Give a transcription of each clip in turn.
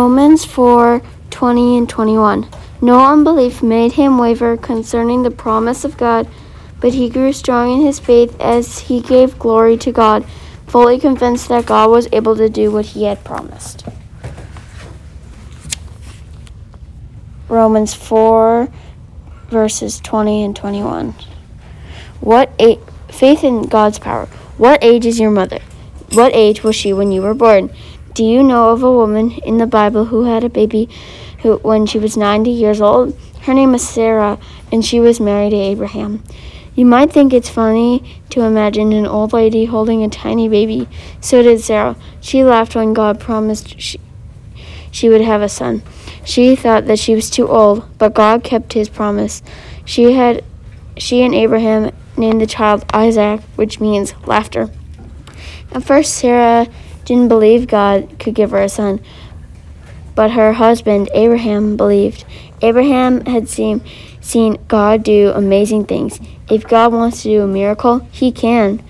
Romans 4 20 and 21. No unbelief made him waver concerning the promise of God, but he grew strong in his faith as he gave glory to God, fully convinced that God was able to do what he had promised. Romans 4 verses 20 and 21. What a- faith in God's power. What age is your mother? What age was she when you were born? Do you know of a woman in the Bible who had a baby who when she was 90 years old? Her name was Sarah and she was married to Abraham. You might think it's funny to imagine an old lady holding a tiny baby. So did Sarah. She laughed when God promised she, she would have a son. She thought that she was too old, but God kept his promise. She had she and Abraham named the child Isaac, which means laughter. At first Sarah didn't believe God could give her a son, but her husband Abraham believed. Abraham had seen seen God do amazing things. If God wants to do a miracle, he can.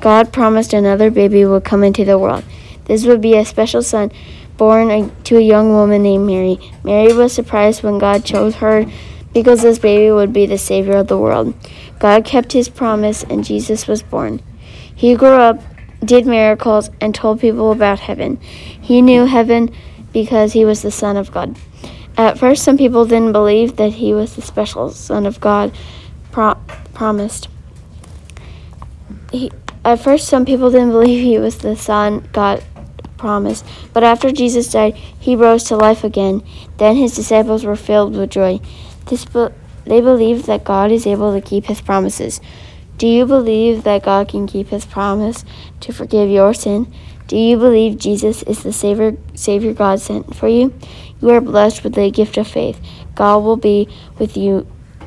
God promised another baby would come into the world. This would be a special son born to a young woman named Mary. Mary was surprised when God chose her because this baby would be the Savior of the world. God kept his promise and Jesus was born. He grew up, did miracles, and told people about heaven. He knew heaven because he was the Son of God. At first, some people didn't believe that he was the special Son of God pro- promised. He, at first, some people didn't believe he was the Son God promised. But after Jesus died, he rose to life again. Then his disciples were filled with joy. This they believed that God is able to keep his promises. Do you believe that God can keep his promise to forgive your sin? Do you believe Jesus is the Savior, Savior God sent for you? You are blessed with the gift of faith. God will be with you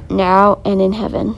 now and in heaven.